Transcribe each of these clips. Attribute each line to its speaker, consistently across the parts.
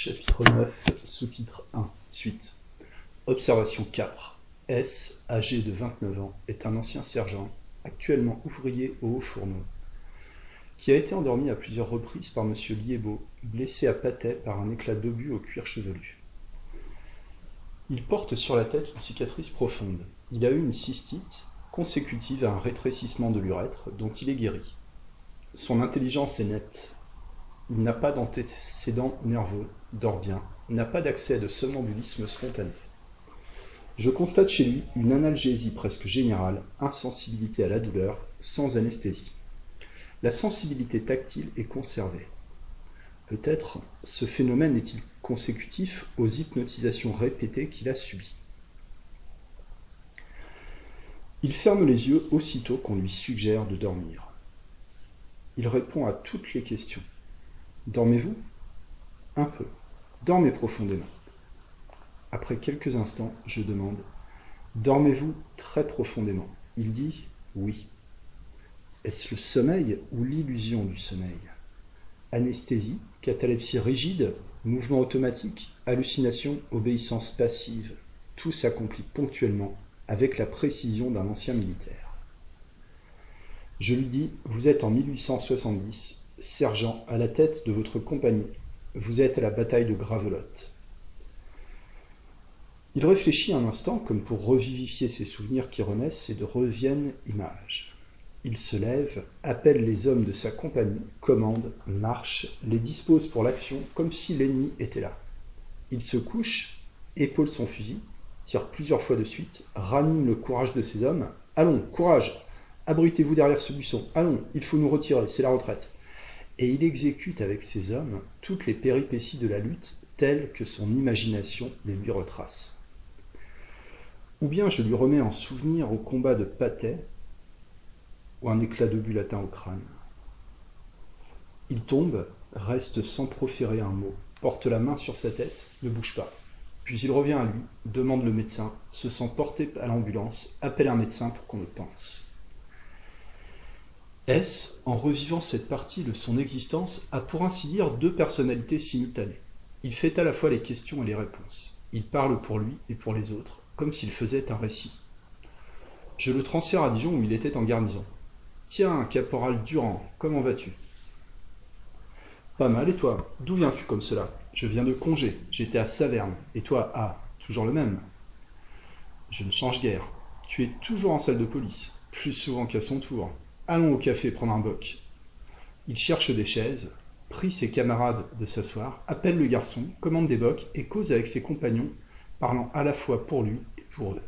Speaker 1: Chapitre 9, sous-titre 1, suite. Observation 4. S, âgé de 29 ans, est un ancien sergent, actuellement ouvrier au haut fourneau, qui a été endormi à plusieurs reprises par M. Liébeau, blessé à pâté par un éclat d'obus au cuir chevelu. Il porte sur la tête une cicatrice profonde. Il a eu une cystite, consécutive à un rétrécissement de l'urètre, dont il est guéri. Son intelligence est nette. Il n'a pas d'antécédents nerveux, dort bien, n'a pas d'accès de somnambulisme spontané. Je constate chez lui une analgésie presque générale, insensibilité à la douleur, sans anesthésie. La sensibilité tactile est conservée. Peut-être ce phénomène est-il consécutif aux hypnotisations répétées qu'il a subies. Il ferme les yeux aussitôt qu'on lui suggère de dormir. Il répond à toutes les questions. Dormez-vous? Un peu. Dormez profondément. Après quelques instants, je demande Dormez-vous très profondément? Il dit Oui. Est-ce le sommeil ou l'illusion du sommeil? Anesthésie, catalepsie rigide, mouvement automatique, hallucination, obéissance passive, tout s'accomplit ponctuellement avec la précision d'un ancien militaire. Je lui dis Vous êtes en 1870, sergent à la tête de votre compagnie. Vous êtes à la bataille de Gravelotte. Il réfléchit un instant, comme pour revivifier ses souvenirs qui renaissent et de reviennent images. Il se lève, appelle les hommes de sa compagnie, commande, marche, les dispose pour l'action comme si l'ennemi était là. Il se couche, épaule son fusil, tire plusieurs fois de suite, ranime le courage de ses hommes. Allons, courage Abritez-vous derrière ce buisson. Allons, il faut nous retirer, c'est la retraite. Et il exécute avec ses hommes toutes les péripéties de la lutte telles que son imagination les lui retrace. Ou bien je lui remets en souvenir au combat de Patay, ou un éclat de latin au crâne. Il tombe, reste sans proférer un mot, porte la main sur sa tête, ne bouge pas. Puis il revient à lui, demande le médecin, se sent porté à l'ambulance, appelle un médecin pour qu'on le pense. S, en revivant cette partie de son existence, a pour ainsi dire deux personnalités simultanées. Il fait à la fois les questions et les réponses. Il parle pour lui et pour les autres, comme s'il faisait un récit. Je le transfère à Dijon où il était en garnison. Tiens, caporal Durand, comment vas-tu? Pas mal, et toi? D'où viens-tu comme cela? Je viens de congé, j'étais à Saverne. Et toi, ah, toujours le même? Je ne change guère. Tu es toujours en salle de police, plus souvent qu'à son tour. Allons au café prendre un boc. Il cherche des chaises, prie ses camarades de s'asseoir, appelle le garçon, commande des bocs et cause avec ses compagnons, parlant à la fois pour lui et pour eux.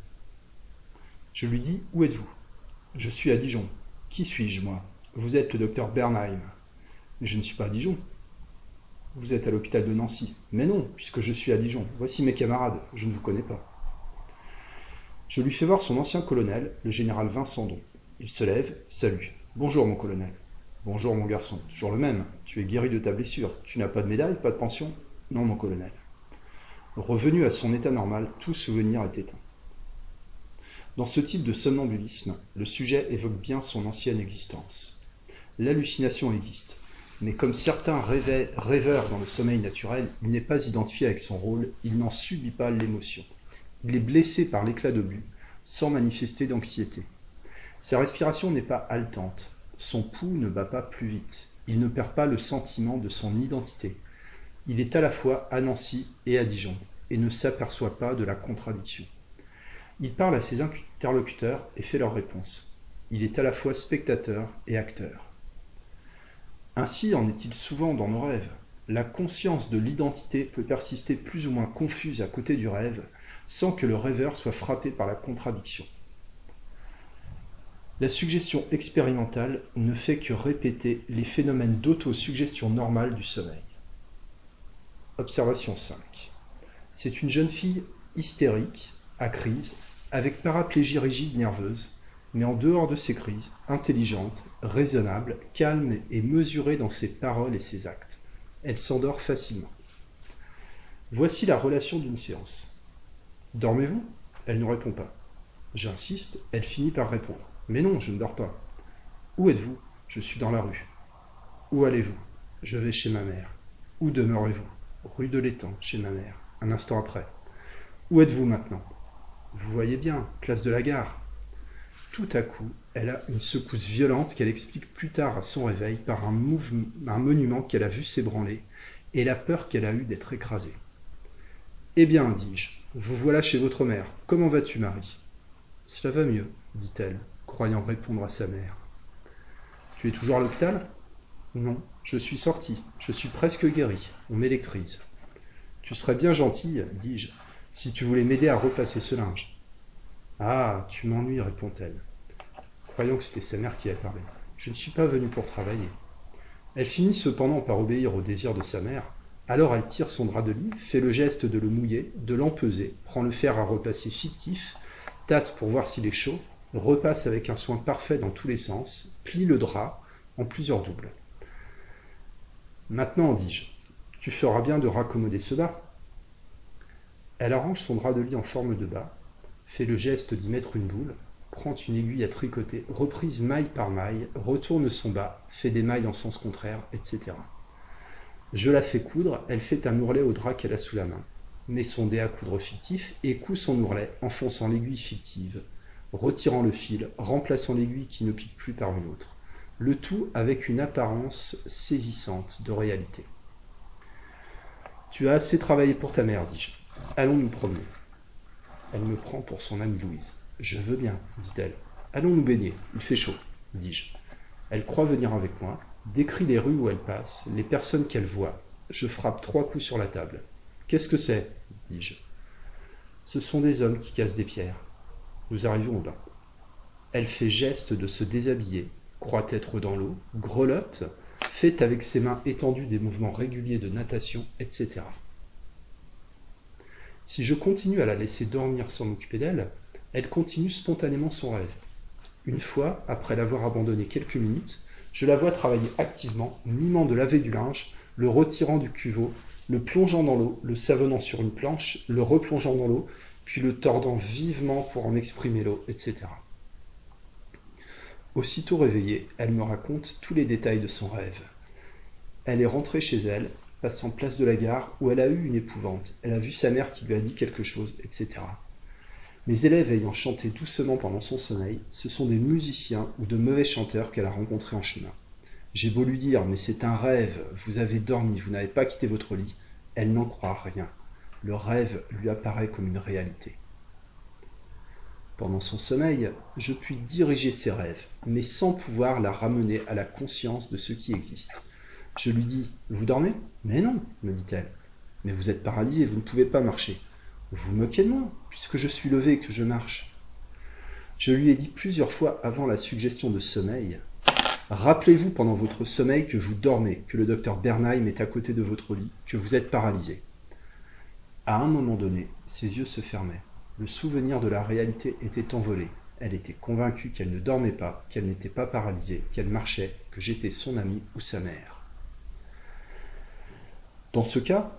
Speaker 1: Je lui dis Où êtes-vous? Je suis à Dijon. Qui suis-je, moi? Vous êtes le docteur Bernheim. Mais je ne suis pas à Dijon. Vous êtes à l'hôpital de Nancy. Mais non, puisque je suis à Dijon. Voici mes camarades, je ne vous connais pas. Je lui fais voir son ancien colonel, le général Vincent Don. Il se lève, salue. Bonjour, mon colonel. Bonjour, mon garçon. Toujours le même. Tu es guéri de ta blessure. Tu n'as pas de médaille, pas de pension? Non, mon colonel. Revenu à son état normal, tout souvenir est éteint. Dans ce type de somnambulisme, le sujet évoque bien son ancienne existence. L'hallucination existe, mais comme certains rêveurs dans le sommeil naturel, il n'est pas identifié avec son rôle, il n'en subit pas l'émotion. Il est blessé par l'éclat d'obus, sans manifester d'anxiété. Sa respiration n'est pas haletante, son pouls ne bat pas plus vite, il ne perd pas le sentiment de son identité. Il est à la fois à Nancy et à Dijon, et ne s'aperçoit pas de la contradiction. Il parle à ses interlocuteurs et fait leur réponse. Il est à la fois spectateur et acteur. Ainsi en est-il souvent dans nos rêves. La conscience de l'identité peut persister plus ou moins confuse à côté du rêve, sans que le rêveur soit frappé par la contradiction. La suggestion expérimentale ne fait que répéter les phénomènes d'autosuggestion normale du sommeil. Observation 5. C'est une jeune fille hystérique, à crise, avec paraplégie rigide nerveuse, mais en dehors de ses crises, intelligente, raisonnable, calme et mesurée dans ses paroles et ses actes. Elle s'endort facilement. Voici la relation d'une séance. Dormez-vous? Elle ne répond pas. J'insiste, elle finit par répondre. Mais non, je ne dors pas. Où êtes-vous? Je suis dans la rue. Où allez-vous? Je vais chez ma mère. Où demeurez-vous? Rue de l'étang, chez ma mère, un instant après. Où êtes-vous maintenant? Vous voyez bien, place de la gare. Tout à coup, elle a une secousse violente qu'elle explique plus tard à son réveil par un, un monument qu'elle a vu s'ébranler et la peur qu'elle a eue d'être écrasée. Eh bien, dis-je, vous voilà chez votre mère. Comment vas-tu, Marie? Cela va mieux, dit-elle, croyant répondre à sa mère. Tu es toujours à l'hôpital? Non, je suis sorti, je suis presque guéri, on m'électrise. Tu serais bien gentille, dis-je, si tu voulais m'aider à repasser ce linge. Ah, tu m'ennuies, répond-elle, croyant que c'était sa mère qui parlé. Je ne suis pas venu pour travailler. Elle finit cependant par obéir au désir de sa mère. Alors elle tire son drap de lit, fait le geste de le mouiller, de l'empeser, prend le fer à repasser fictif, tâte pour voir s'il est chaud, repasse avec un soin parfait dans tous les sens, plie le drap en plusieurs doubles. Maintenant, dis-je, tu feras bien de raccommoder ce bas. Elle arrange son drap de lit en forme de bas, fait le geste d'y mettre une boule, prend une aiguille à tricoter, reprise maille par maille, retourne son bas, fait des mailles en sens contraire, etc. Je la fais coudre, elle fait un ourlet au drap qu'elle a sous la main, met son dé à coudre fictif et coud son ourlet, enfonçant l'aiguille fictive, retirant le fil, remplaçant l'aiguille qui ne pique plus par une autre, le tout avec une apparence saisissante de réalité. Tu as assez travaillé pour ta mère, dis-je. Allons nous promener. Elle me prend pour son amie Louise. Je veux bien, dit-elle. Allons nous baigner, il fait chaud, dis-je. Elle croit venir avec moi, décrit les rues où elle passe, les personnes qu'elle voit. Je frappe trois coups sur la table. Qu'est-ce que c'est dis-je. Ce sont des hommes qui cassent des pierres. Nous arrivons bain. Elle fait geste de se déshabiller, croit être dans l'eau, grelotte, fait avec ses mains étendues des mouvements réguliers de natation, etc. Si je continue à la laisser dormir sans m'occuper d'elle, elle continue spontanément son rêve. Une fois, après l'avoir abandonné quelques minutes, je la vois travailler activement, mimant de laver du linge, le retirant du cuveau, le plongeant dans l'eau, le savonnant sur une planche, le replongeant dans l'eau, puis le tordant vivement pour en exprimer l'eau, etc. Aussitôt réveillée, elle me raconte tous les détails de son rêve. Elle est rentrée chez elle, passant place de la gare, où elle a eu une épouvante. Elle a vu sa mère qui lui a dit quelque chose, etc. Mes élèves ayant chanté doucement pendant son sommeil, ce sont des musiciens ou de mauvais chanteurs qu'elle a rencontrés en chemin. J'ai beau lui dire, mais c'est un rêve, vous avez dormi, vous n'avez pas quitté votre lit. Elle n'en croit rien. Le rêve lui apparaît comme une réalité. Pendant son sommeil, je puis diriger ses rêves, mais sans pouvoir la ramener à la conscience de ce qui existe. Je lui dis Vous dormez? Mais non, me dit-elle. Mais vous êtes paralysé, vous ne pouvez pas marcher. Vous moquez de moi, puisque je suis levé et que je marche. Je lui ai dit plusieurs fois avant la suggestion de sommeil Rappelez-vous pendant votre sommeil que vous dormez, que le docteur Bernheim est à côté de votre lit, que vous êtes paralysé. À un moment donné, ses yeux se fermaient. Le souvenir de la réalité était envolé. Elle était convaincue qu'elle ne dormait pas, qu'elle n'était pas paralysée, qu'elle marchait, que j'étais son amie ou sa mère. Dans ce cas,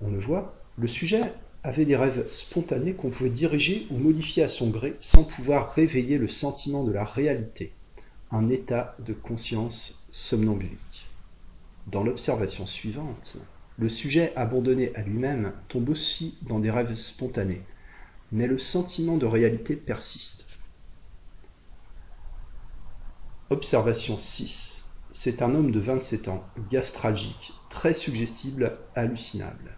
Speaker 1: on le voit, le sujet avait des rêves spontanés qu'on pouvait diriger ou modifier à son gré sans pouvoir réveiller le sentiment de la réalité, un état de conscience somnambulique. Dans l'observation suivante, le sujet abandonné à lui-même tombe aussi dans des rêves spontanés, mais le sentiment de réalité persiste. Observation 6. C'est un homme de 27 ans, gastralgique, très suggestible, hallucinable.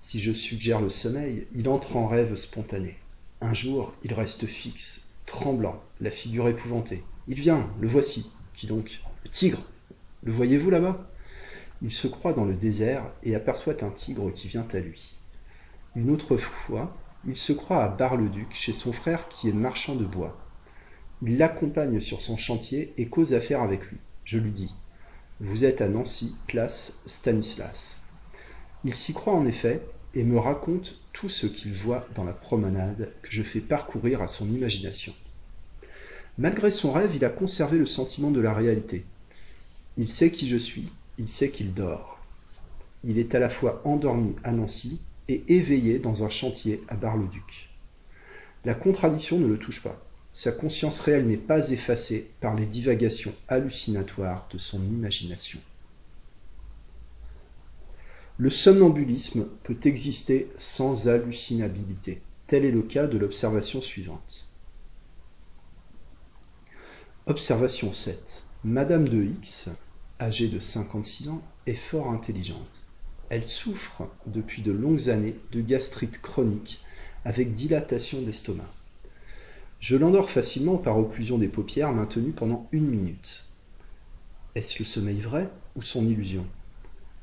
Speaker 1: Si je suggère le sommeil, il entre en rêve spontané. Un jour, il reste fixe, tremblant, la figure épouvantée. Il vient, le voici. Qui donc Le tigre. Le voyez-vous là-bas? Il se croit dans le désert et aperçoit un tigre qui vient à lui. Une autre fois, il se croit à Bar-le-Duc, chez son frère qui est marchand de bois. Il l'accompagne sur son chantier et cause affaire avec lui. Je lui dis Vous êtes à Nancy, place Stanislas. Il s'y croit en effet et me raconte tout ce qu'il voit dans la promenade que je fais parcourir à son imagination. Malgré son rêve, il a conservé le sentiment de la réalité. Il sait qui je suis, il sait qu'il dort. Il est à la fois endormi à Nancy et éveillé dans un chantier à Bar-le-Duc. La contradiction ne le touche pas. Sa conscience réelle n'est pas effacée par les divagations hallucinatoires de son imagination. Le somnambulisme peut exister sans hallucinabilité. Tel est le cas de l'observation suivante. Observation 7. Madame de X, âgée de 56 ans, est fort intelligente. Elle souffre depuis de longues années de gastrite chronique avec dilatation d'estomac. Je l'endors facilement par occlusion des paupières maintenue pendant une minute. Est-ce le sommeil vrai ou son illusion?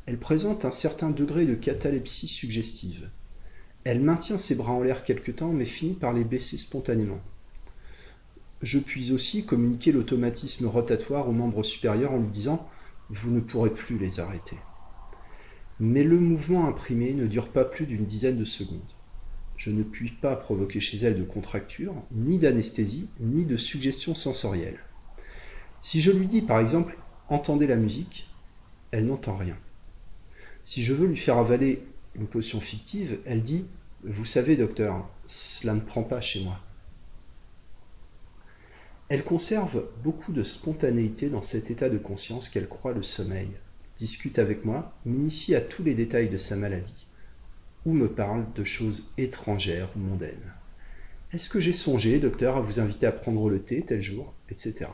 Speaker 1: Elle présente un certain degré de catalepsie suggestive. Elle maintient ses bras en l'air quelque temps mais finit par les baisser spontanément. Je puis aussi communiquer l'automatisme rotatoire au membre supérieur en lui disant « vous ne pourrez plus les arrêter ». Mais le mouvement imprimé ne dure pas plus d'une dizaine de secondes. Je ne puis pas provoquer chez elle de contracture, ni d'anesthésie, ni de suggestion sensorielle. Si je lui dis par exemple entendez la musique, elle n'entend rien. Si je veux lui faire avaler une potion fictive, elle dit Vous savez, docteur, cela ne prend pas chez moi. Elle conserve beaucoup de spontanéité dans cet état de conscience qu'elle croit le sommeil, discute avec moi, m'initie à tous les détails de sa maladie, ou me parle de choses étrangères ou mondaines. Est-ce que j'ai songé, docteur, à vous inviter à prendre le thé tel jour, etc.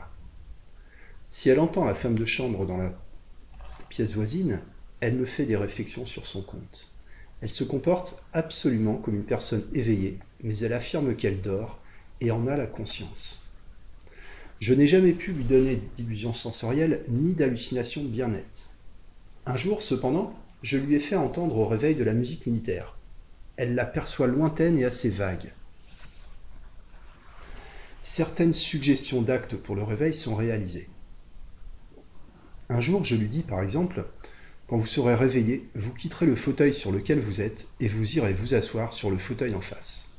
Speaker 1: Si elle entend la femme de chambre dans la pièce voisine, elle me fait des réflexions sur son compte. Elle se comporte absolument comme une personne éveillée, mais elle affirme qu'elle dort et en a la conscience. Je n'ai jamais pu lui donner d'illusions sensorielles ni d'hallucinations bien nettes. Un jour, cependant, je lui ai fait entendre au réveil de la musique militaire. Elle la perçoit lointaine et assez vague. Certaines suggestions d'actes pour le réveil sont réalisées. Un jour, je lui dis par exemple Quand vous serez réveillé, vous quitterez le fauteuil sur lequel vous êtes et vous irez vous asseoir sur le fauteuil en face.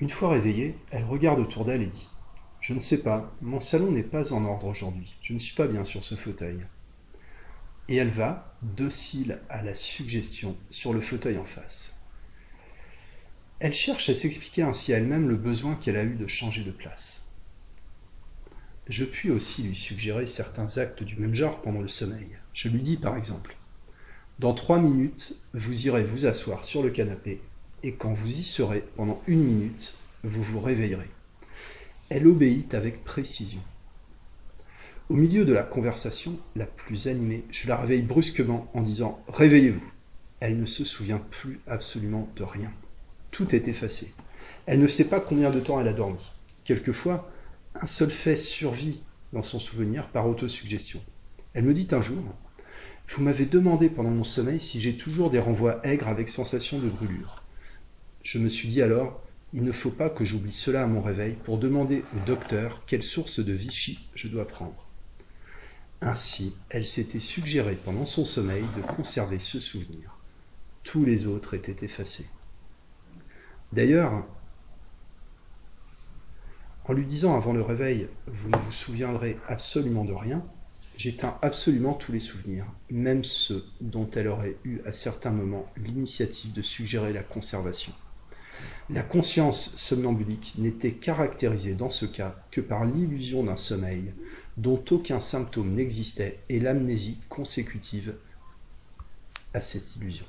Speaker 1: Une fois réveillée, elle regarde autour d'elle et dit Je ne sais pas, mon salon n'est pas en ordre aujourd'hui, je ne suis pas bien sur ce fauteuil et elle va, docile à la suggestion, sur le fauteuil en face. Elle cherche à s'expliquer ainsi à elle-même le besoin qu'elle a eu de changer de place. Je puis aussi lui suggérer certains actes du même genre pendant le sommeil. Je lui dis par exemple Dans trois minutes, vous irez vous asseoir sur le canapé, et quand vous y serez pendant une minute, vous vous réveillerez. Elle obéit avec précision. Au milieu de la conversation la plus animée, je la réveille brusquement en disant Réveillez-vous. Elle ne se souvient plus absolument de rien. Tout est effacé. Elle ne sait pas combien de temps elle a dormi. Quelquefois, un seul fait survit dans son souvenir par autosuggestion. Elle me dit un jour Vous m'avez demandé pendant mon sommeil si j'ai toujours des renvois aigres avec sensation de brûlure. Je me suis dit alors Il ne faut pas que j'oublie cela à mon réveil pour demander au docteur quelle source de Vichy je dois prendre. Ainsi, elle s'était suggérée pendant son sommeil de conserver ce souvenir. Tous les autres étaient effacés. D'ailleurs, en lui disant avant le réveil Vous ne vous souviendrez absolument de rien, j'éteins absolument tous les souvenirs, même ceux dont elle aurait eu à certains moments l'initiative de suggérer la conservation. La conscience somnambulique n'était caractérisée dans ce cas que par l'illusion d'un sommeil dont aucun symptôme n'existait et l'amnésie consécutive à cette illusion.